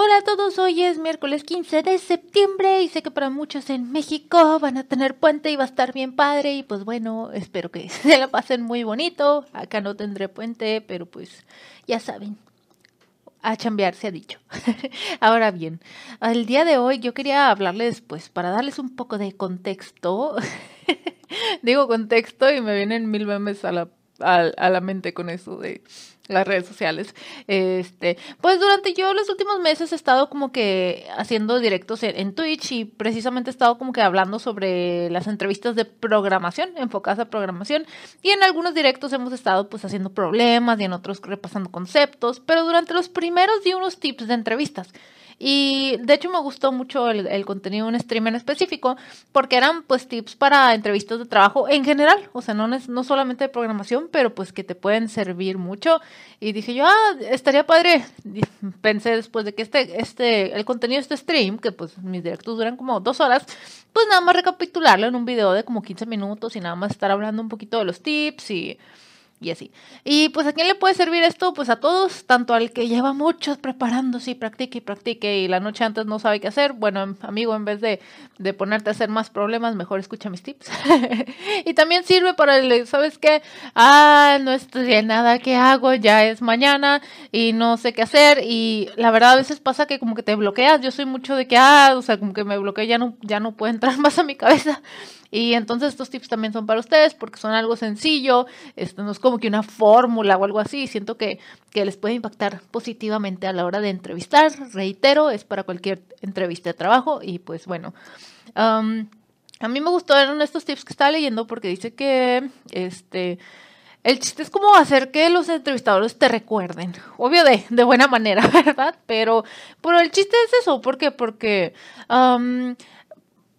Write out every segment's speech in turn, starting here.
Hola a todos, hoy es miércoles 15 de septiembre y sé que para muchos en México van a tener puente y va a estar bien padre y pues bueno, espero que se la pasen muy bonito. Acá no tendré puente, pero pues ya saben, a chambear se ha dicho. Ahora bien, el día de hoy yo quería hablarles pues para darles un poco de contexto. Digo contexto y me vienen mil memes a la, a la mente con eso de las redes sociales. Este, pues durante yo los últimos meses he estado como que haciendo directos en, Twitch y precisamente he estado como que hablando sobre las entrevistas de programación, enfocadas a programación. Y en algunos directos hemos estado pues haciendo problemas y en otros repasando conceptos, pero durante los primeros di unos tips de entrevistas. Y de hecho me gustó mucho el, contenido de un stream en específico porque eran pues tips para entrevistas de trabajo en general, o sea, no, no solamente de programación, pero pues que te pueden servir mucho. Y dije yo, ah, estaría padre. pensé después de que este, este, el contenido de este stream, que pues mis directos duran como dos horas, pues nada más recapitularlo en un video de como 15 minutos y nada más estar hablando un poquito de los tips y y así. Y pues a quién le puede servir esto? Pues a todos, tanto al que lleva muchos preparándose y practique y practique y la noche antes no sabe qué hacer. Bueno, amigo, en vez de, de ponerte a hacer más problemas, mejor escucha mis tips. y también sirve para el, ¿sabes qué? Ah, no estudié nada, ¿qué hago? Ya es mañana y no sé qué hacer. Y la verdad a veces pasa que como que te bloqueas. Yo soy mucho de que, ah, o sea, como que me bloqueo, ya no, ya no puede entrar más a mi cabeza. Y entonces estos tips también son para ustedes porque son algo sencillo, esto no es como que una fórmula o algo así, siento que, que les puede impactar positivamente a la hora de entrevistar. Reitero, es para cualquier entrevista de trabajo y pues bueno. a mí me gustaron estos tips que estaba leyendo porque dice que este el chiste es como hacer que los entrevistadores te recuerden. Obvio de, de buena manera, ¿verdad? Pero, pero el chiste es eso. ¿Por qué? Porque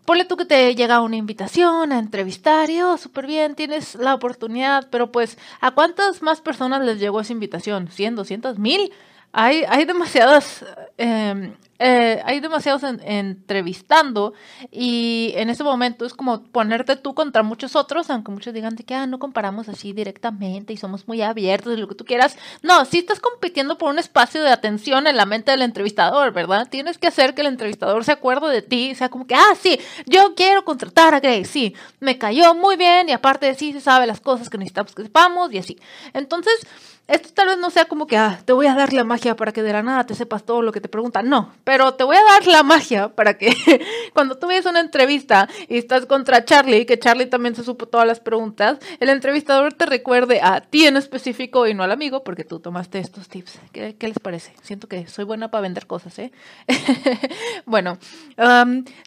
ponle tú que te llega una invitación a entrevistar y, oh, súper bien, tienes la oportunidad, pero pues, ¿a cuántas más personas les llegó esa invitación? ¿100, 200, 1000? Hay, hay demasiadas eh, eh, hay demasiados entrevistando y en ese momento es como ponerte tú contra muchos otros, aunque muchos digan de que ah, no comparamos así directamente y somos muy abiertos y lo que tú quieras. No, si estás compitiendo por un espacio de atención en la mente del entrevistador, ¿verdad? Tienes que hacer que el entrevistador se acuerde de ti, sea como que, ah, sí, yo quiero contratar a Greg, sí, me cayó muy bien y aparte de sí se sabe las cosas que necesitamos que sepamos y así. Entonces, esto tal vez no sea como que, ah, te voy a dar la magia para que de la nada te sepas todo lo que te preguntan. No, pero te voy a dar la magia para que cuando tú ves una entrevista y estás contra Charlie, que Charlie también se supo todas las preguntas, el entrevistador te recuerde a ti en específico y no al amigo, porque tú tomaste estos tips. ¿Qué, les parece? Siento que soy buena para vender cosas, ¿eh? bueno,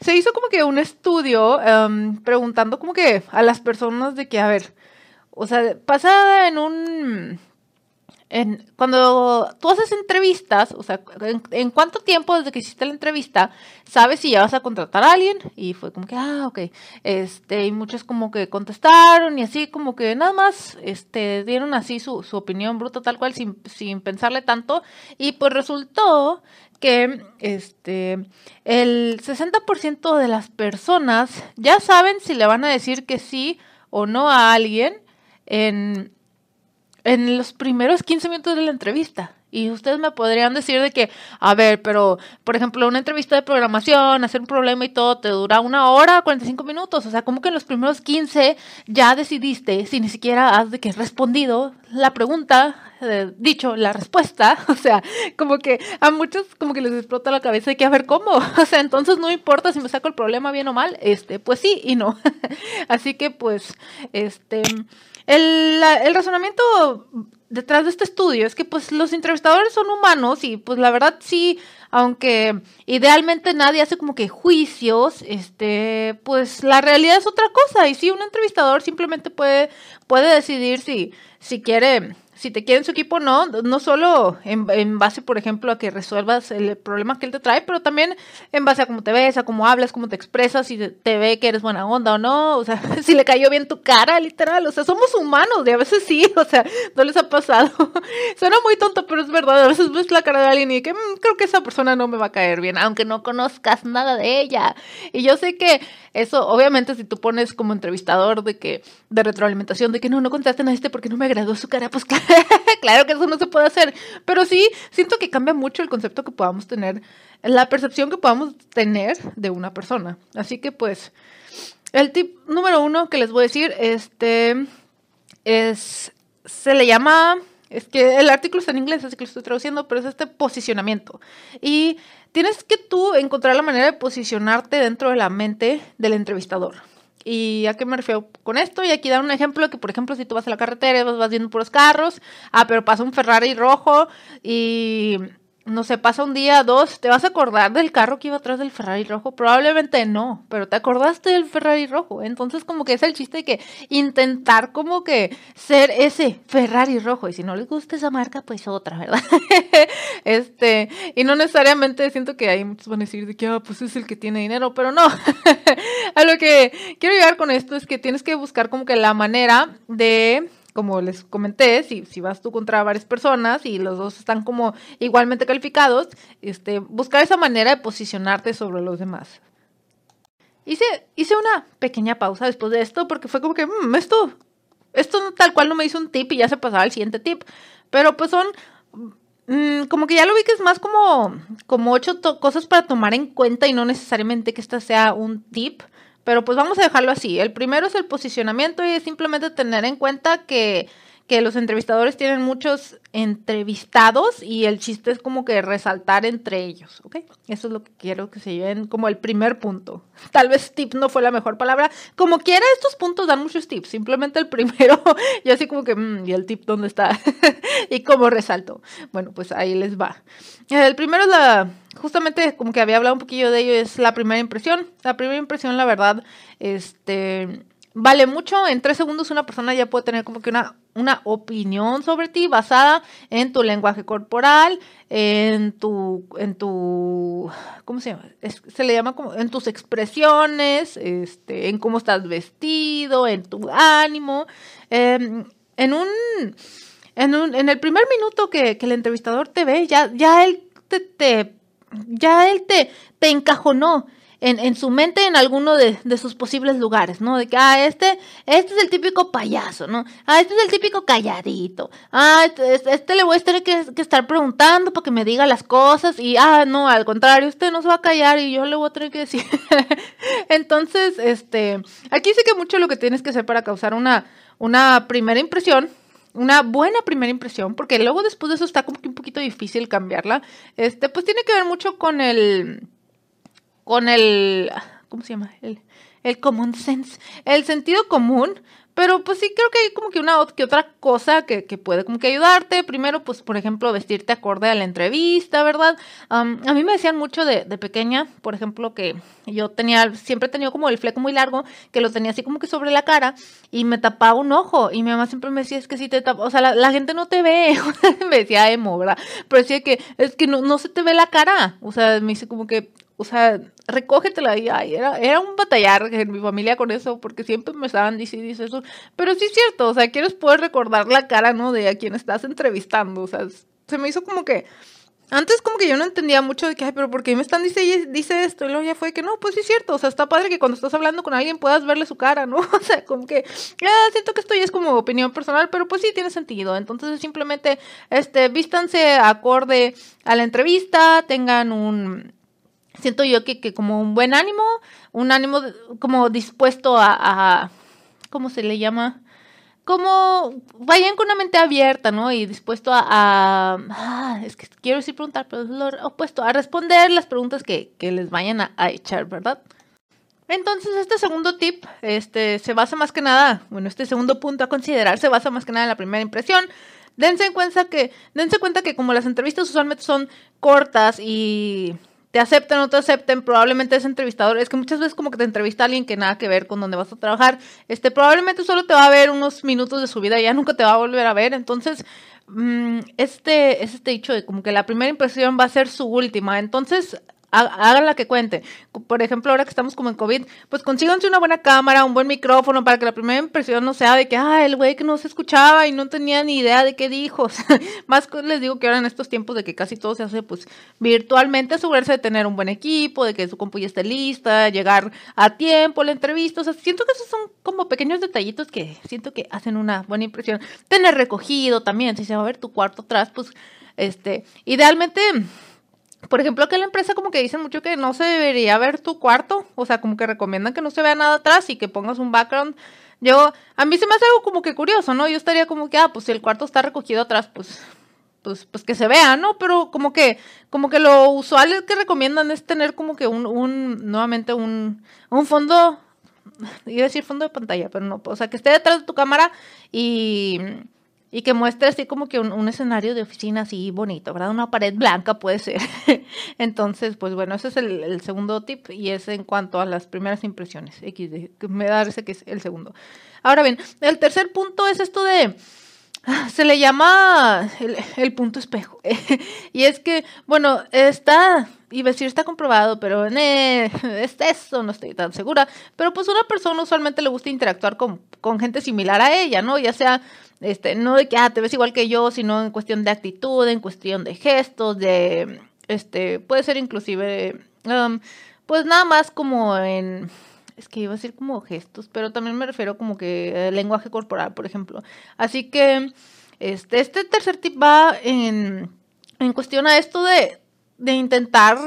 se hizo como que un estudio preguntando como que a las personas de que, a ver, o sea, pasa en un cuando tú haces entrevistas, o sea, en, cuánto tiempo desde que hiciste la entrevista, sabes si ya vas a contratar a alguien? Y fue como que, ah, ok. Este, y muchos como que contestaron y así como que nada más, este, dieron así su, su opinión bruta tal cual sin, sin pensarle tanto. Y pues resultó que este el 60% de las personas ya saben si le van a decir que sí o no a alguien en en los primeros 15 minutos de la entrevista. Y ustedes me podrían decir de que, a ver, pero, por ejemplo, una entrevista de programación, hacer un problema y todo, te dura una hora, 45 minutos. O sea, como que en los primeros 15 ya decidiste, si ni siquiera has de que respondido la pregunta, eh, dicho la respuesta. O sea, como que a muchos como que les explota la cabeza de que, a ver, ¿cómo? O sea, entonces no importa si me saco el problema bien o mal. Este, pues sí y no. Así que, pues, este el, el, razonamiento detrás de este estudio es que pues los entrevistadores son humanos y pues la verdad sí, aunque idealmente nadie hace como que juicios, este, pues la realidad es otra cosa. Y sí, un entrevistador simplemente puede, puede decidir si, si quiere si te quiere en su equipo no, no solo en, en, base, por ejemplo, a que resuelvas el problema que él te trae, pero también en base a cómo te ves, a cómo hablas, cómo te expresas, si te, ve que eres buena onda o no, o sea, si le cayó bien tu cara, literal, o sea, somos humanos y a veces sí, o sea, no les ha pasado. Suena muy tonto, pero es verdad, a veces ves la cara de alguien y que mm, creo que esa persona no me va a caer bien, aunque no conozcas nada de ella. Y yo sé que eso, obviamente, si tú pones como entrevistador de que, de retroalimentación, de que no, no contaste a este porque no me agradó su cara, pues claro claro que eso no se puede hacer, pero sí siento que cambia mucho el concepto que podamos tener, la percepción que podamos tener de una persona. Así que pues, el tip número uno que les voy a decir, este, es, se le llama, es que el artículo está en inglés, así que lo estoy traduciendo, pero es este posicionamiento. Y tienes que tú encontrar la manera de posicionarte dentro de la mente del entrevistador. ¿Y a qué me refiero con esto? Y aquí dar un ejemplo que, por ejemplo, si tú vas a la carretera y vas, vas viendo puros carros, ah, pero pasa un Ferrari rojo y no sé, pasa un día, dos, ¿te vas a acordar del carro que iba atrás del Ferrari rojo? Probablemente no, pero te acordaste del Ferrari rojo. Entonces como que es el chiste de que intentar como que ser ese Ferrari rojo. Y si no les gusta esa marca, pues otra, ¿verdad? este, y no necesariamente siento que hay muchos van a decir de que, ah, pues es el que tiene dinero, pero no. a lo que quiero llegar con esto es que tienes que buscar como que la manera de como les comenté, si, si vas tú contra varias personas y los dos están como igualmente calificados, este, buscar esa manera de posicionarte sobre los demás. Hice, hice una pequeña pausa después de esto porque fue como que, mmm, esto, esto tal cual no me hizo un tip y ya se pasaba al siguiente tip. Pero pues son, mm, como que ya lo vi que es más como, como ocho cosas para tomar en cuenta y no necesariamente que esta sea un tip. Pero pues vamos a dejarlo así. El primero es el posicionamiento y es simplemente tener en cuenta que que los entrevistadores tienen muchos entrevistados y el chiste es como que resaltar entre ellos, ¿ok? Eso es lo que quiero que se lleven como el primer punto. Tal vez tip no fue la mejor palabra. Como quiera, estos puntos dan muchos tips. Simplemente el primero, yo así como que, mm, ¿y el tip dónde está? y cómo resalto. Bueno, pues ahí les va. El primero es la, justamente como que había hablado un poquillo de ello, es la primera impresión. La primera impresión, la verdad, este vale mucho. En tres segundos una persona ya puede tener como que una, una opinión sobre ti basada en tu lenguaje corporal, en tu, en tu, ¿cómo se llama? se le llama como, en tus expresiones, este, en cómo estás vestido, en tu ánimo. Em, en un, en un, en el primer minuto que, que el entrevistador te ve, ya, ya él te, te ya él te, te encajonó en, en su mente en alguno de, de, sus posibles lugares, ¿no? De que, ah, este, este es el típico payaso, ¿no? Ah, este es el típico calladito. Ah, este, este, este le voy a tener que, que, estar preguntando para que me diga las cosas. Y, ah, no, al contrario, usted no se va a callar y yo le voy a tener que decir. Entonces, este, aquí sí que mucho lo que tienes que hacer para causar una, una primera impresión una buena primera impresión, porque luego después de eso está como que un poquito difícil cambiarla, este, pues tiene que ver mucho con el, con el, ¿cómo se llama? El, el common sense, el sentido común, pero pues sí creo que hay como que una que otra cosa que, que, puede como que ayudarte. Primero, pues por ejemplo, vestirte acorde a la entrevista, ¿verdad? a mí me decían mucho de, de, pequeña, por ejemplo, que yo tenía, siempre he tenido como el fleco muy largo, que lo tenía así como que sobre la cara y me tapaba un ojo. Y mi mamá siempre me decía, es que si te tapa, o sea, la, la gente no te ve. me decía emo, ¿verdad? Pero decía que es que no, no se te ve la cara. O sea, me dice como que o sea, recógetela y ay, era, era un batallar en mi familia con eso, porque siempre me estaban diciendo eso. Pero sí es cierto, o sea, quieres poder recordar la cara, ¿no? De a quien estás entrevistando. O sea, se me hizo como que. Antes como que yo no entendía mucho de que, ay, pero ¿por qué me están dice, dice esto? Y luego ya fue que no, pues sí es cierto, o sea, está padre que cuando estás hablando con alguien puedas verle su cara, ¿no? O sea, como que, ya siento que esto ya es como opinión personal, pero pues sí tiene sentido. Entonces simplemente, este, vístanse acorde a la entrevista, tengan un, siento yo que, que como un buen ánimo, un ánimo como dispuesto a, a, ¿cómo se le llama? Como vayan con una mente abierta, ¿no? Y dispuesto a, a ah, es que quiero decir preguntar, pero es lo opuesto, a responder las preguntas que, que les vayan a, echar, ¿verdad? Entonces, este segundo tip este, se basa más que nada, bueno, este segundo punto a considerar se basa más que nada en la primera impresión. Dense cuenta que, dense cuenta que como las entrevistas usualmente son cortas y te acepten o no te acepten, probablemente ese entrevistador, es que muchas veces como que te entrevista alguien que nada que ver con donde vas a trabajar, este, probablemente solo te va a ver unos minutos de su vida y ya nunca te va a volver a ver, entonces, mm, este, es este dicho de como que la primera impresión va a ser su última, entonces, hagan la que cuente. Por ejemplo, ahora que estamos como en COVID, pues consíganse una buena cámara, un buen micrófono para que la primera impresión no sea de que, ah, el güey que no se escuchaba y no tenía ni idea de qué dijo. más les digo que ahora en estos tiempos de que casi todo se hace pues virtualmente, asegurarse de tener un buen equipo, de que su compu ya esté lista, llegar a tiempo la entrevista. O sea, siento que esos son como pequeños detallitos que siento que hacen una buena impresión. Tener recogido también, si se va a ver tu cuarto atrás, pues, este, idealmente por ejemplo, que la empresa como que dicen mucho que no se debería ver tu cuarto, o sea, como que recomiendan que no se vea nada atrás y que pongas un background. Yo, a mí se me hace algo como que curioso, ¿no? Yo estaría como que, ah, pues si el cuarto está recogido atrás, pues, pues, pues que se vea, ¿no? Pero como que, como que lo usual que recomiendan es tener como que un, un, nuevamente un, un fondo, iba a decir fondo de pantalla, pero no, o sea, que esté detrás de tu cámara y y que muestre así como que un, escenario de oficina así bonito, ¿verdad? Una pared blanca puede ser. Entonces, pues bueno, ese es el, segundo tip y es en cuanto a las primeras impresiones. X, me da ese que es el segundo. Ahora bien, el tercer punto es esto de... Se le llama el, punto espejo. y es que, bueno, está, y decir está comprobado, pero eh, es eso, no estoy tan segura. Pero pues una persona usualmente le gusta interactuar con, con gente similar a ella, ¿no? Ya sea este, no de que, ah, te ves igual que yo, sino en cuestión de actitud, en cuestión de gestos, de, este, puede ser inclusive, um, pues nada más como en, es que iba a decir como gestos, pero también me refiero como que lenguaje corporal, por ejemplo. Así que, este, este tercer tip va en, en cuestión a esto de, de intentar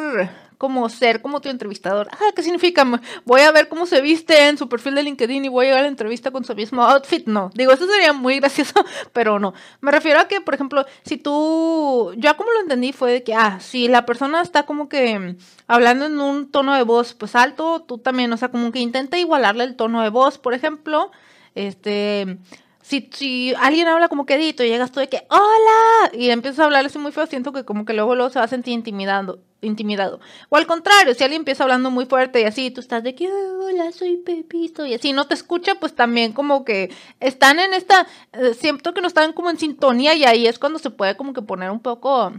como ser como tu entrevistador. Ah, ¿qué significa? Voy a ver cómo se viste en su perfil de LinkedIn y voy a llegar a la entrevista con su mismo outfit. No, digo, eso sería muy gracioso, pero no. Me refiero a que, por ejemplo, si tú, yo como lo entendí fue de que, ah, si la persona está como que hablando en un tono de voz pues alto, tú también, o sea, como que intenta igualarle el tono de voz, por ejemplo, este si, si alguien habla como quedito y llegas tú de que ¡Hola! y empiezas a hablar así muy feo, siento que como que luego, luego se va a sentir intimidando, intimidado. O al contrario, si alguien empieza hablando muy fuerte y así, tú estás de que hola, soy Pepito y así no te escucha, pues también como que están en esta, eh, siento que no están como en sintonía y ahí es cuando se puede como que poner un poco,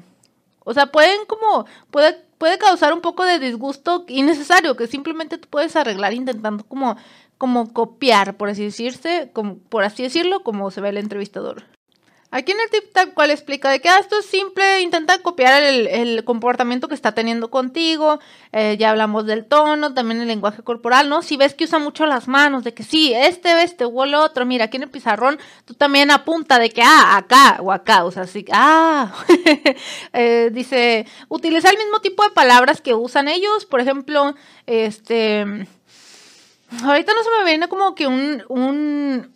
o sea, pueden como, puede, puede causar un poco de disgusto innecesario que simplemente tú puedes arreglar intentando como como copiar, por así decirse, por así decirlo, como se ve el entrevistador. Aquí en el tip tal cual explica de que ah, esto es simple, intenta copiar el, comportamiento que está teniendo contigo, eh, ya hablamos del tono, también el lenguaje corporal, ¿no? Si ves que usa mucho las manos, de que sí, este, este o el otro, mira, aquí en el pizarrón, tú también apunta de que, ah, acá o acá, o sea, así, ah, eh, dice, utiliza el mismo tipo de palabras que usan ellos, por ejemplo, este Ahorita no se me viene como que un, un,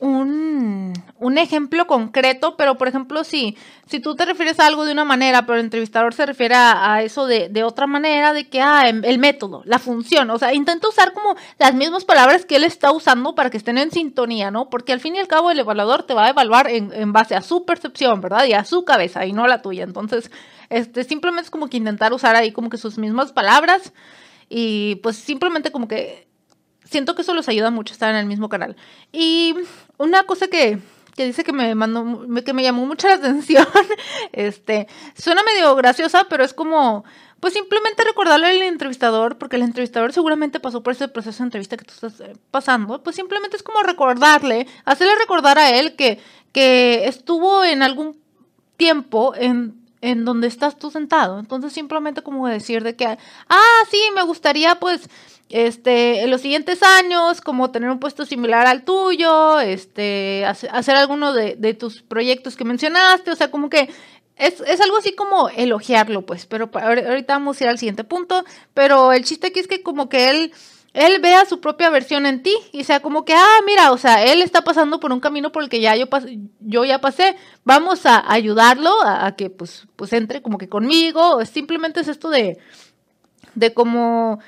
un, un, ejemplo concreto, pero por ejemplo, si, si tú te refieres a algo de una manera, pero el entrevistador se refiere a, eso de, de, otra manera, de que, ah, em, el método, la función, o sea, intenta usar como las mismas palabras que él está usando para que estén en sintonía, ¿no? Porque al fin y al cabo el evaluador te va a evaluar en, en base a su percepción, ¿verdad? Y a su cabeza y no a la tuya. Entonces, este, simplemente es como que intentar usar ahí como que sus mismas palabras y pues simplemente como que siento que eso los ayuda mucho estar en el mismo canal. Y una cosa que, que dice que me mandó, que me llamó mucho la atención, este, suena medio graciosa, pero es como, pues simplemente recordarle al entrevistador, porque el entrevistador seguramente pasó por ese proceso de entrevista que tú estás eh, pasando, pues simplemente es como recordarle, hacerle recordar a él que, que estuvo en algún tiempo en en donde estás tú sentado. Entonces simplemente como decir de que, ah, sí, me gustaría pues este, en los siguientes años, como tener un puesto similar al tuyo, este, hacer alguno de, de tus proyectos que mencionaste, o sea, como que es, es, algo así como elogiarlo, pues, pero ahorita vamos a ir al siguiente punto, pero el chiste aquí es que como que él, él vea su propia versión en ti y sea como que, ah, mira, o sea, él está pasando por un camino por el que ya yo, yo ya pasé, vamos a ayudarlo a, que pues, pues entre como que conmigo, simplemente es esto de, de como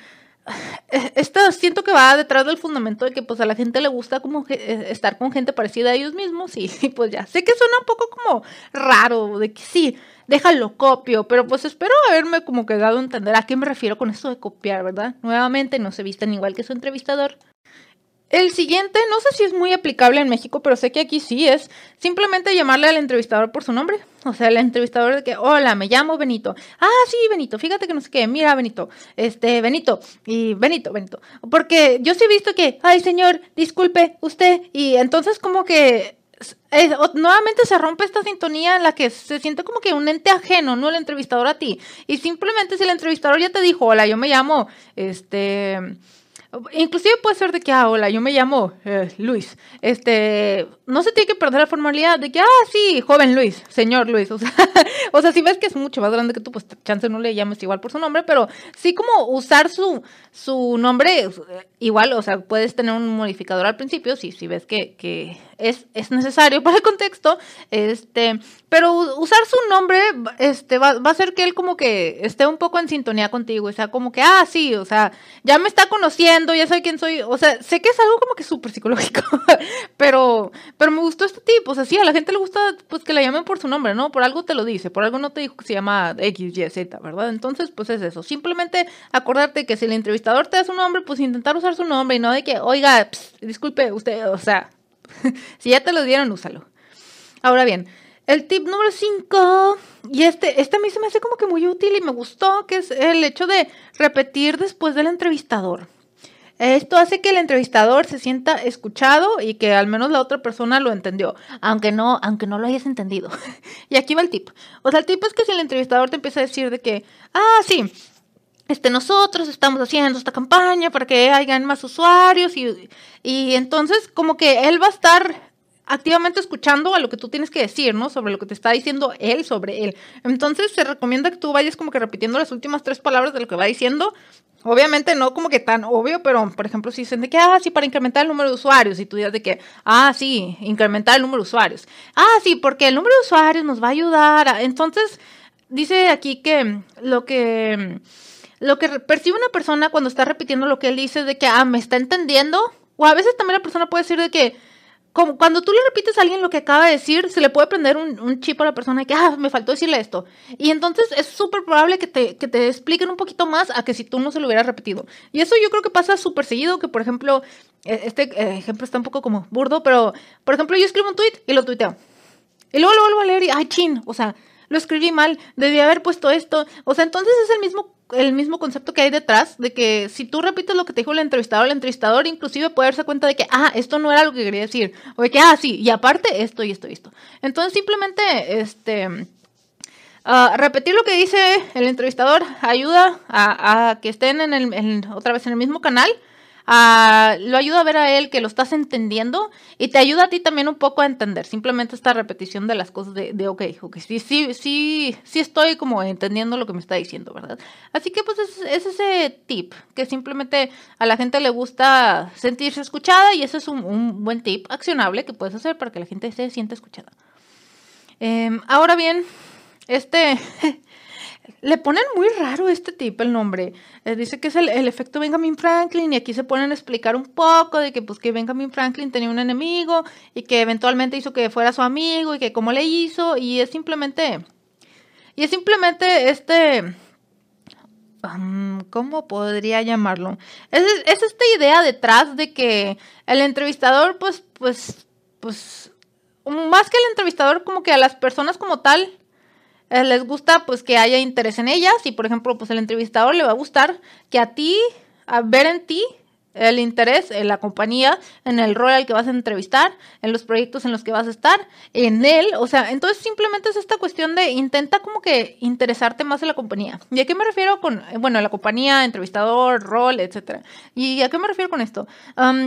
esto siento que va detrás del fundamento de que pues a la gente le gusta como eh, estar con gente parecida a ellos mismos y, pues ya. Sé que suena un poco como raro de que sí déjalo copio pero pues espero haberme como que dado a entender a qué me refiero con esto de copiar verdad nuevamente no se visten igual que su entrevistador El siguiente, no sé si es muy aplicable en México, pero sé que aquí sí es simplemente llamarle al entrevistador por su nombre. O sea, el entrevistador de que, hola, me llamo Benito. Ah, sí, Benito, fíjate que no sé qué, mira, Benito, este, Benito, y Benito, Benito. Porque yo sí he visto que, ay, señor, disculpe, usted, y entonces como que nuevamente se rompe esta sintonía en la que se siente como que un ente ajeno, no el entrevistador a ti. Y simplemente si el entrevistador ya te dijo, hola, yo me llamo, este, Inclusive puede ser de que, ah, hola, yo me llamo eh, Luis. Este, no se tiene que perder la formalidad de que, ah, sí, joven Luis, señor Luis. O sea, o sea, si ves que es mucho más grande que tú, pues chance no le llames igual por su nombre, pero sí como usar su, su nombre eh, igual, o sea, puedes tener un modificador al principio, si, si ves que, que es, es necesario para el contexto, este, pero usar su nombre este, va, va, a hacer que él como que esté un poco en sintonía contigo, o sea, como que, ah, sí, o sea, ya me está conociendo, ya sabe quién soy, o sea, sé que es algo como que súper psicológico, pero, pero me gustó este tipo, o sea, sí, a la gente le gusta pues que la llamen por su nombre, ¿no? Por algo te lo dice, por algo no te dijo que se llama X, Y, Z, ¿verdad? Entonces, pues es eso, simplemente acordarte que si el entrevistador te da su nombre, pues intentar usar su nombre y no de que, oiga, disculpe, usted, o sea, si ya te lo dieron, úsalo. Ahora bien, el tip número 5, y este, este a mí se me hace como que muy útil y me gustó, que es el hecho de repetir después del entrevistador. Esto hace que el entrevistador se sienta escuchado y que al menos la otra persona lo entendió, aunque no, aunque no lo hayas entendido. y aquí va el tip. O sea, el tip es que si el entrevistador te empieza a decir de que, ah, sí, este, nosotros estamos haciendo esta campaña para que hayan más usuarios y, y entonces como que él va a estar activamente escuchando a lo que tú tienes que decir, ¿no? Sobre lo que te está diciendo él sobre él. Entonces se recomienda que tú vayas como que repitiendo las últimas tres palabras de lo que va diciendo. Obviamente no como que tan obvio, pero por ejemplo si dicen de que, ah, sí, para incrementar el número de usuarios, y tú dices de que, ah, sí, incrementar el número de usuarios. Ah, sí, porque el número de usuarios nos va a ayudar. Entonces, dice aquí que lo que lo que percibe una persona cuando está repitiendo lo que él dice de que, ah, me está entendiendo, o a veces también la persona puede decir de que, como cuando tú le repites a alguien lo que acaba de decir, se le puede prender un, chip a la persona de que, ah, me faltó decirle esto. Y entonces es súper probable que te, que te expliquen un poquito más a que si tú no se lo hubieras repetido. Y eso yo creo que pasa súper seguido, que por ejemplo, e, este eh, ejemplo está un poco como burdo, pero por ejemplo yo escribo un tweet y lo tuiteo. Y luego lo vuelvo a leer y, ay, chin, o sea, lo escribí mal, debí haber puesto esto. O sea, entonces es el mismo el mismo concepto que hay detrás, de que si tú repites lo que te dijo el entrevistador, el entrevistador inclusive puede darse cuenta de que, ah, esto no era lo que quería decir, o de que, ah, sí, y aparte esto y esto y esto. Entonces simplemente, este, uh, repetir lo que dice el entrevistador ayuda a, que estén en el, otra vez en el mismo canal lo ayuda a ver a él que lo estás entendiendo y te ayuda a ti también un poco a entender. Simplemente esta repetición de las cosas de, de ok, ok, sí, sí, sí, sí estoy como entendiendo lo que me está diciendo, ¿verdad? Así que pues es, ese tip que simplemente a la gente le gusta sentirse escuchada y ese es un, buen tip accionable que puedes hacer para que la gente se sienta escuchada. Em, ahora bien, este... Le ponen muy raro este tipo el nombre. Eh, dice que es el, efecto Benjamin Franklin y aquí se ponen a explicar un poco de que pues que Benjamin Franklin tenía un enemigo y que eventualmente hizo que fuera su amigo y que cómo le hizo y es simplemente y es simplemente este ¿cómo podría llamarlo? Es, es esta idea detrás de que el entrevistador pues pues pues más que el entrevistador como que a las personas como tal les gusta pues que haya interés en ellas y por ejemplo pues el entrevistador le va a gustar que a ti, a ver en ti el interés en la compañía, en el rol al que vas a entrevistar, en los proyectos en los que vas a estar, en él, o sea, entonces simplemente es esta cuestión de intenta como que interesarte más en la compañía. ¿Y a qué me refiero con, bueno, la compañía, entrevistador, rol, etcétera? ¿Y a qué me refiero con esto?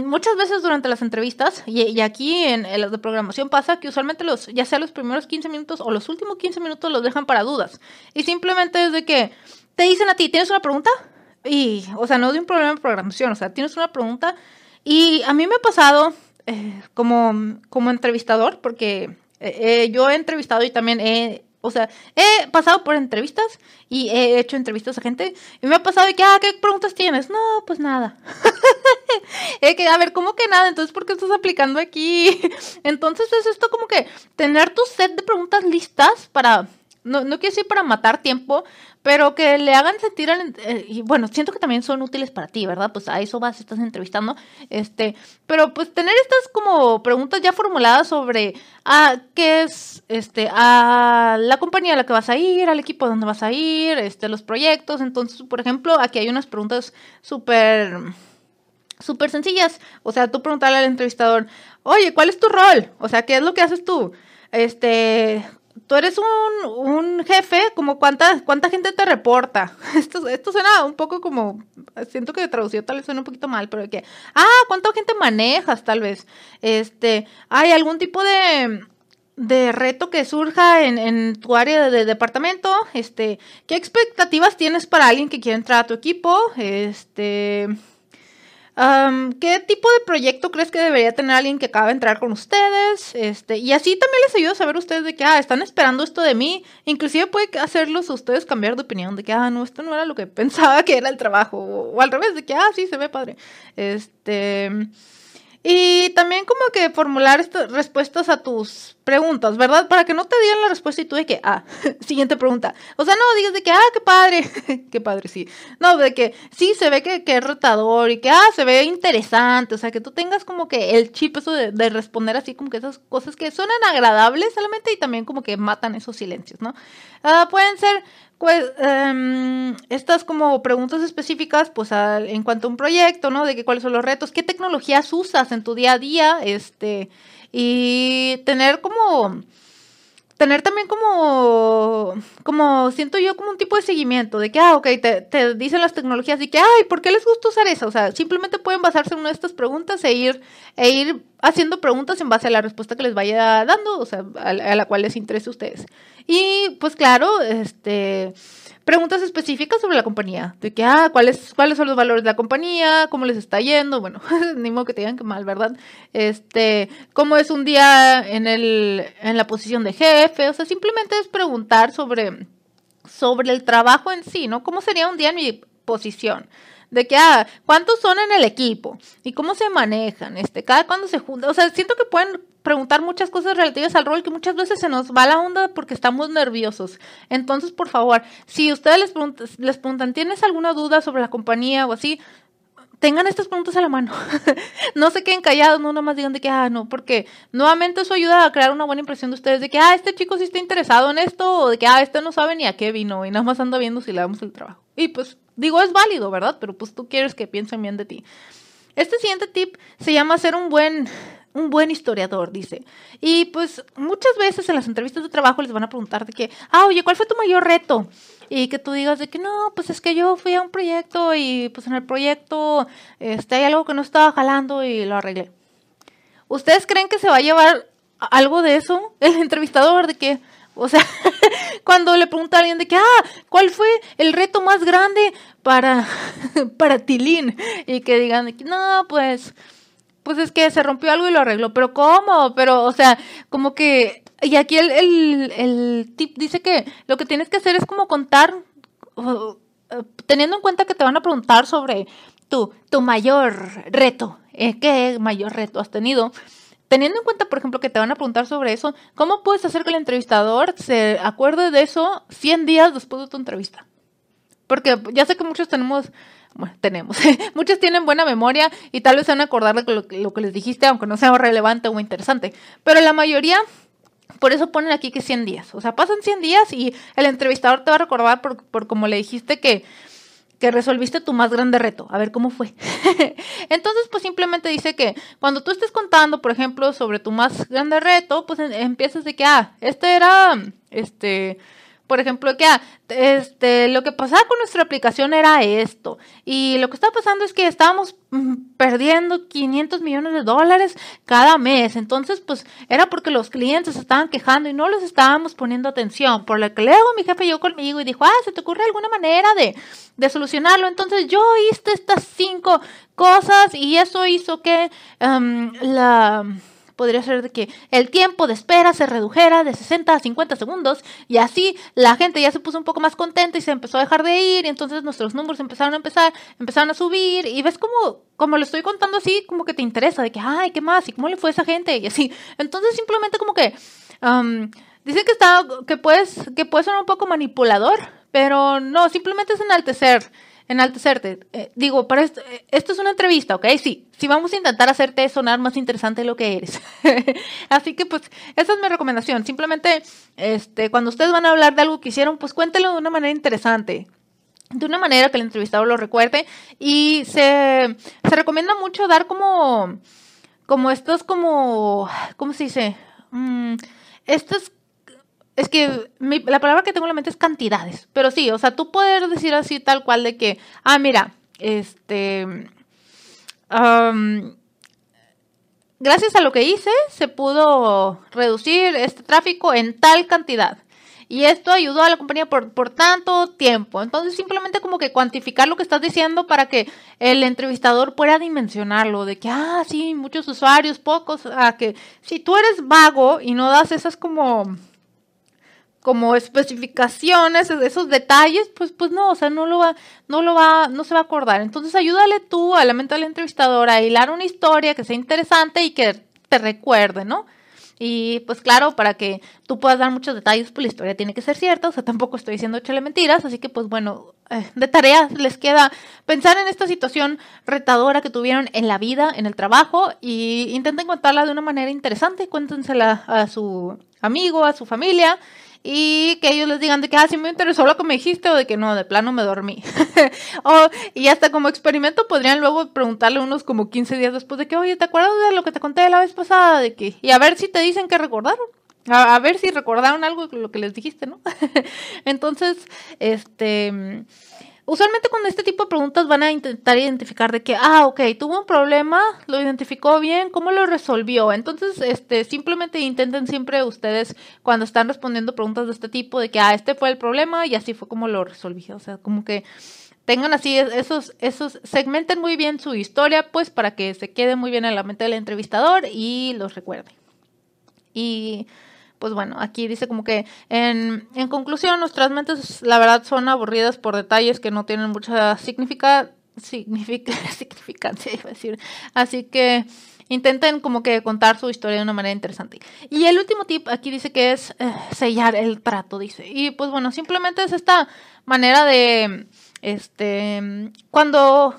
muchas veces durante las entrevistas, y, aquí en, en las de programación pasa que usualmente los, ya sea los primeros 15 minutos o los últimos 15 minutos los dejan para dudas. Y simplemente es de que te dicen a ti, ¿tienes una pregunta? Y, o sea, no de un problema de programación, o sea, tienes una pregunta. Y a mí me ha pasado eh, como, como entrevistador, porque eh, eh, yo he entrevistado y también he, o sea, he pasado por entrevistas y he hecho entrevistas a gente. Y me ha pasado de que, ah, ¿qué preguntas tienes? No, pues nada. que, a ver, ¿cómo que nada? Entonces, ¿por qué estás aplicando aquí? Entonces, es esto como que tener tu set de preguntas listas para no, no quiero decir para matar tiempo, pero que le hagan sentir, eh, y bueno, siento que también son útiles para ti, ¿verdad? Pues a eso vas, estás entrevistando, este, pero pues tener estas como preguntas ya formuladas sobre ah, qué es, este, a la compañía a la que vas a ir, al equipo donde vas a ir, este, los proyectos, entonces, por ejemplo, aquí hay unas preguntas súper súper sencillas. O sea, tú preguntarle al entrevistador, oye, ¿cuál es tu rol? O sea, ¿qué es lo que haces tú? Este, tú eres un, un, jefe, como cuánta, cuánta gente te reporta. Esto, esto suena un poco como, siento que traducido tal vez suena un poquito mal, pero que, ah, cuánta gente manejas tal vez. Este, hay algún tipo de, de reto que surja en, en tu área de, de, departamento, este, ¿qué expectativas tienes para alguien que quiere entrar a tu equipo? Este, ¿Qué tipo de proyecto crees que debería tener alguien que acaba de entrar con ustedes? Este, y así también les ayuda a saber ustedes de que, ah, están esperando esto de mí. Inclusive puede hacerlos a ustedes cambiar de opinión, de que, ah, no, esto no era lo que pensaba que era el trabajo. O, o al revés, de que, ah, sí, se ve padre. Este... Y también como que formular estas respuestas a tus preguntas, ¿verdad? Para que no te digan la respuesta y tú de que, ah, siguiente pregunta. O sea, no digas de que, ah, qué padre, qué padre, sí. No, de que sí, se ve que, que, es retador y que, ah, se ve interesante. O sea, que tú tengas como que el chip eso de, de responder así como que esas cosas que suenan agradables solamente y también como que matan esos silencios, ¿no? Uh, pueden ser pues um, estas como preguntas específicas, pues en cuanto a un proyecto, ¿no? De que cuáles son los retos, qué tecnologías usas en tu día a día, este, y tener como tener también como, como siento yo como un tipo de seguimiento, de que, ah, ok, te, te, dicen las tecnologías y que, ay, ¿por qué les gusta usar eso? O sea, simplemente pueden basarse en una de estas preguntas e ir, e ir haciendo preguntas en base a la respuesta que les vaya dando, o sea, a, a la cual les interese a ustedes. Y pues claro, este preguntas específicas sobre la compañía, de que, ah, ¿cuáles, cuáles son los valores de la compañía, cómo les está yendo, bueno, ni modo que te digan que mal, ¿verdad? Este, cómo es un día en, el, en la posición de jefe, o sea, simplemente es preguntar sobre, sobre el trabajo en sí, ¿no? ¿Cómo sería un día en mi posición? De que, ah, ¿cuántos son en el equipo? ¿Y cómo se manejan? Este, cada cuando se juntan, o sea, siento que pueden preguntar muchas cosas relativas al rol que muchas veces se nos va la onda porque estamos nerviosos. Entonces, por favor, si ustedes les, preguntan, les preguntan, ¿tienes alguna duda sobre la compañía o así? Tengan estas preguntas a la mano. no se queden callados, no nomás digan de que, ah, no, porque nuevamente eso ayuda a crear una buena impresión de ustedes de que, ah, este chico sí está interesado en esto, o de que, ah, este no sabe ni a qué vino y nada más anda viendo si le damos el trabajo. Y pues, digo, es válido, ¿verdad? Pero pues tú quieres que piensen bien de ti. Este siguiente tip se llama ser un buen un buen historiador, dice. Y pues muchas veces en las entrevistas de trabajo les van a preguntar de que, ah, oye, ¿cuál fue tu mayor reto? Y que tú digas de que no, pues es que yo fui a un proyecto y pues en el proyecto este, hay algo que no estaba jalando y lo arreglé. ¿Ustedes creen que se va a llevar algo de eso el entrevistador? De que, o sea, cuando le pregunta a alguien de que, ah, ¿cuál fue el reto más grande para, para Tilín? Y que digan no, pues pues es que se rompió algo y lo arregló. Pero ¿cómo? Pero, o sea, como que... Y aquí el, el, el tip dice que lo que tienes que hacer es como contar, teniendo en cuenta que te van a preguntar sobre tu, tu mayor reto. ¿eh? ¿Qué mayor reto has tenido? Teniendo en cuenta, por ejemplo, que te van a preguntar sobre eso, ¿cómo puedes hacer que el entrevistador se acuerde de eso 100 días después de tu entrevista? Porque ya sé que muchos tenemos bueno, tenemos. Muchos tienen buena memoria y tal vez se van a acordar de lo, que les dijiste, aunque no sea relevante o interesante. Pero la mayoría, por eso ponen aquí que 100 días. O sea, pasan 100 días y el entrevistador te va a recordar por, por como le dijiste que, que resolviste tu más grande reto. A ver cómo fue. Entonces, pues simplemente dice que cuando tú estés contando, por ejemplo, sobre tu más grande reto, pues em, empiezas de que, ah, este era, este por ejemplo, que ah, este, lo que pasaba con nuestra aplicación era esto. Y lo que estaba pasando es que estábamos mm, perdiendo 500 millones de dólares cada mes. Entonces, pues era porque los clientes estaban quejando y no les estábamos poniendo atención. Por lo que luego mi jefe llegó conmigo y dijo, ah, ¿se te ocurre alguna manera de, de solucionarlo? Entonces yo hice estas cinco cosas y eso hizo que um, la podría ser de que el tiempo de espera se redujera de 60 a 50 segundos y así la gente ya se puso un poco más contenta y se empezó a dejar de ir y entonces nuestros números empezaron a empezar, empezaron a subir y ves como, como lo estoy contando así, como que te interesa de que, ay, ¿qué más? ¿Y cómo le fue a esa gente? Y así. Entonces simplemente como que... Um, dice que está, que puedes, que puede ser un poco manipulador, pero no, simplemente es enaltecer, enaltecerte. Eh, digo, para esto, eh, esto es una entrevista, ¿ok? Sí, sí vamos a intentar hacerte sonar más interesante de lo que eres. Así que pues, esa es mi recomendación. Simplemente, este, cuando ustedes van a hablar de algo que hicieron, pues cuéntenlo de una manera interesante de una manera que el entrevistado lo recuerde y se, se recomienda mucho dar como como estos como ¿cómo se dice? Mm, estos es que la palabra que tengo en la mente es cantidades, pero sí, o sea, tú poder decir así tal cual de que, ah, mira, este, gracias a lo que hice, se pudo reducir este tráfico en tal cantidad. Y esto ayudó a la compañía por, por tanto tiempo. Entonces, simplemente como que cuantificar lo que estás diciendo para que el entrevistador pueda dimensionarlo. De que, ah, sí, muchos usuarios, pocos. A que si tú eres vago y no das esas como como especificaciones, esos detalles, pues, pues no, o sea, no lo va, no lo va, no se va a acordar. Entonces ayúdale tú a la mente del entrevistador a hilar una historia que sea interesante y que te recuerde, ¿no? Y pues claro, para que tú puedas dar muchos detalles, pues la historia tiene que ser cierta, o sea, tampoco estoy diciendo échale mentiras, así que pues bueno, eh, de tarea les queda pensar en esta situación retadora que tuvieron en la vida, en el trabajo, y intenten contarla de una manera interesante, cuéntensela a su amigo, a su familia, y que ellos les digan de que, ah, sí me interesó lo que me dijiste o de que no, de plano me dormí. o, y hasta como experimento podrían luego preguntarle unos como 15 días después de que, oye, ¿te acuerdas de lo que te conté la vez pasada? De que, y a ver si te dicen que recordaron. A, a ver si recordaron algo de lo que les dijiste, ¿no? Entonces, este Usualmente con este tipo de preguntas van a intentar identificar de que, ah, ok, tuvo un problema, lo identificó bien, ¿cómo lo resolvió? Entonces, este, simplemente intenten siempre ustedes cuando están respondiendo preguntas de este tipo de que, ah, este fue el problema y así fue como lo resolví. O sea, como que tengan así esos, esos, segmenten muy bien su historia, pues para que se quede muy bien en la mente del entrevistador y los recuerde. Y pues bueno, aquí dice como que en, en conclusión, nuestras mentes la verdad son aburridas por detalles que no tienen mucha significa, significa, significancia, iba a decir. Así que intenten como que contar su historia de una manera interesante. Y el último tip aquí dice que es eh, sellar el trato, dice. Y pues bueno, simplemente es esta manera de, este, cuando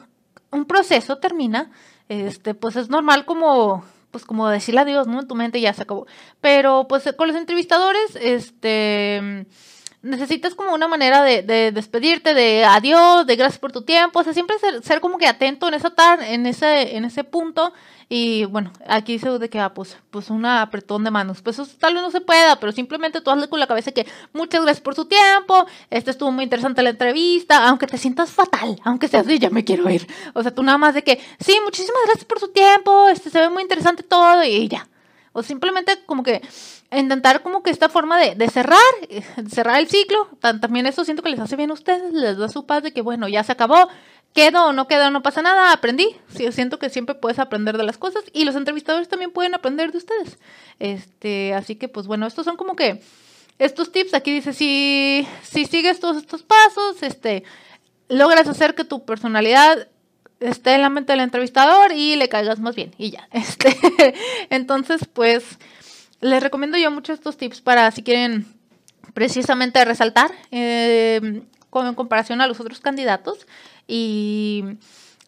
un proceso termina, este, pues es normal como pues como decirle adiós, ¿no? En tu mente ya se acabó. Pero pues con los entrevistadores, este necesitas como una manera de, de, despedirte, de adiós, de gracias por tu tiempo, o sea, siempre ser, como que atento en esa tar, en ese, en ese punto. Y bueno, aquí dice de que, ah, pues, pues un apretón de manos. Pues eso tal vez no se pueda, pero simplemente tú hazle con la cabeza que muchas gracias por su tiempo, este estuvo muy interesante la entrevista, aunque te sientas fatal, aunque seas así, ya me quiero ir. O sea, tú nada más de que, sí, muchísimas gracias por su tiempo, este se ve muy interesante todo y ya. O simplemente como que intentar como que esta forma de, de cerrar, cerrar el ciclo, también eso siento que les hace bien a ustedes, les da su paz de que bueno, ya se acabó, quedo o no quedo, no pasa nada, aprendí. Siento que siempre puedes aprender de las cosas y los entrevistadores también pueden aprender de ustedes. Este, así que pues bueno, estos son como que estos tips, aquí dice, si, si sigues todos estos pasos, este, logras hacer que tu personalidad esté en la mente del entrevistador y le caigas más bien y ya. Este, entonces, pues les recomiendo yo mucho estos tips para si quieren precisamente resaltar eh, en comparación a los otros candidatos y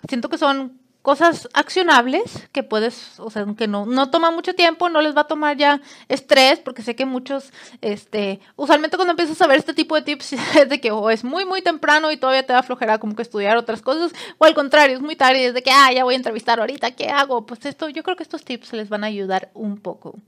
siento que son cosas accionables que puedes, o sea, que no, no toma mucho tiempo, no les va a tomar ya estrés, porque sé que muchos, este, usualmente cuando empiezas a ver este tipo de tips es de que es muy, muy temprano y todavía te da flojera como que estudiar otras cosas, o al contrario, es muy tarde es de que, ah, ya voy a entrevistar ahorita, ¿qué hago? Pues esto, yo creo que estos tips les van a ayudar un poco.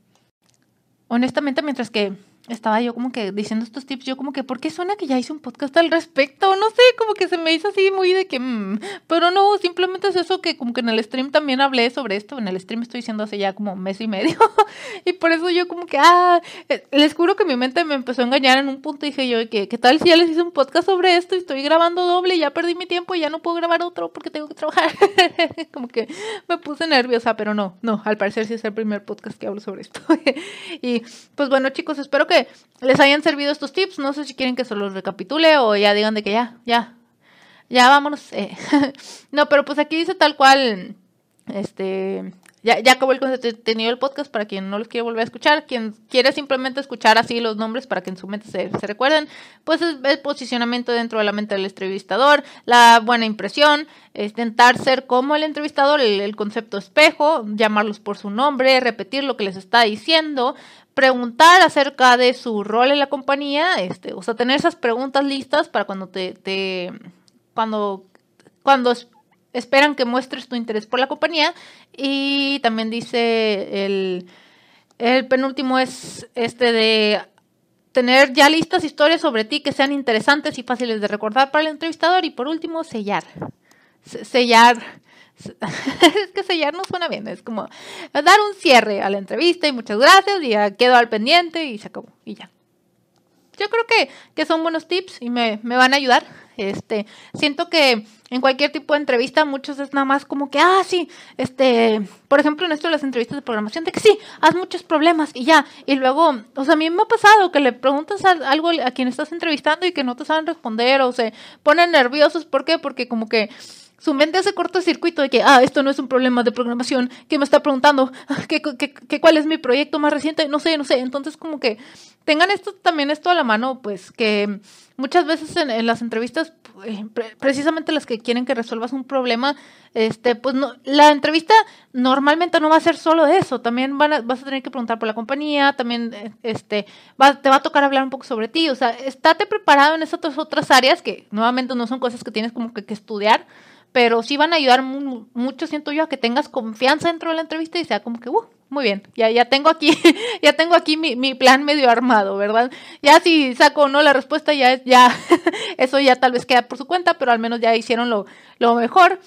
Honestamente, mientras que estaba yo como que diciendo estos tips, yo como que, ¿por qué suena que ya hice un podcast al respecto? No sé, como que se me hizo así muy de que, mm, pero no, simplemente es eso que como que en el stream también hablé sobre esto, en el stream estoy diciendo hace ya como mes y medio, y por eso yo como que, ah, eh, les juro que mi mente me empezó a engañar en un punto, dije yo, que ¿qué tal si ya les hice un podcast sobre esto y estoy grabando doble, ya perdí mi tiempo y ya no puedo grabar otro porque tengo que trabajar? como que me puse nerviosa, pero no, no, al parecer sí es el primer podcast que hablo sobre esto. y pues bueno chicos, espero que les hayan servido estos tips. No sé si quieren que se los recapitule o ya digan de que ya, ya, ya vámonos. Eh. no, pero pues aquí dice tal cual Este, ya, ya acabó el contenido del podcast para quien no los quiere volver a escuchar. Quien quiere simplemente escuchar así los nombres para que en su mente se, recuerden, pues es el posicionamiento dentro de la mente del entrevistador, la buena impresión, es intentar ser como el entrevistador, el, el concepto espejo, llamarlos por su nombre, repetir lo que les está diciendo, preguntar acerca de su rol en la compañía, este, o sea, tener esas preguntas listas para cuando te, te cuando, cuando esperan que muestres tu interés por la compañía. Y también dice el, el penúltimo es este de tener ya listas historias sobre ti que sean interesantes y fáciles de recordar para el entrevistador. Y por último, sellar. Sellar. es que sellar no suena bien, es como dar un cierre a la entrevista y muchas gracias y ya quedo al pendiente y se acabó y ya. Yo creo que, que son buenos tips y me, me van a ayudar. Este, siento que en cualquier tipo de entrevista muchos es nada más como que, ah, sí, este, por ejemplo en esto de las entrevistas de programación, de que sí, haz muchos problemas y ya, y luego, o sea, a mí me ha pasado que le preguntas algo a quien estás entrevistando y que no te saben responder o se ponen nerviosos, ¿por qué? Porque como que su mente hace cortocircuito de que, ah, esto no es un problema de programación, que me está preguntando, ¿qué, qué, cuál es mi proyecto más reciente? No sé, no sé. Entonces, como que tengan esto también esto a la mano, pues que muchas veces en, las entrevistas, eh, precisamente las que quieren que resuelvas un problema, este, pues la entrevista normalmente no va a ser solo eso, también van vas a tener que preguntar por la compañía, también eh, este, te va a tocar hablar un poco sobre ti, o sea, estate preparado en esas otras áreas que nuevamente no son cosas que tienes como que, que estudiar pero sí van a ayudar mucho, siento yo, a que tengas confianza dentro de la entrevista y sea como que, uh, muy bien, ya, ya tengo aquí, ya tengo aquí mi, mi plan medio armado, ¿verdad? Ya si saco o no la respuesta, ya, ya, eso ya tal vez queda por su cuenta, pero al menos ya hicieron lo, lo mejor.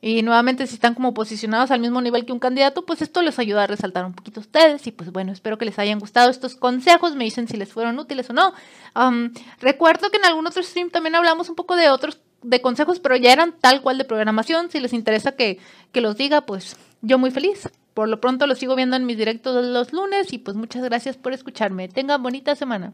Y nuevamente, si están como posicionados al mismo nivel que un candidato, pues esto les ayuda a resaltar un poquito a ustedes. Y pues bueno, espero que les hayan gustado estos consejos. Me dicen si les fueron útiles o no. recuerdo que en algún otro stream también hablamos un poco de otros de consejos, pero ya eran tal cual de programación. Si les interesa que, que los diga, pues yo muy feliz. Por lo pronto los sigo viendo en mis directos los lunes y pues muchas gracias por escucharme. Tengan bonita semana.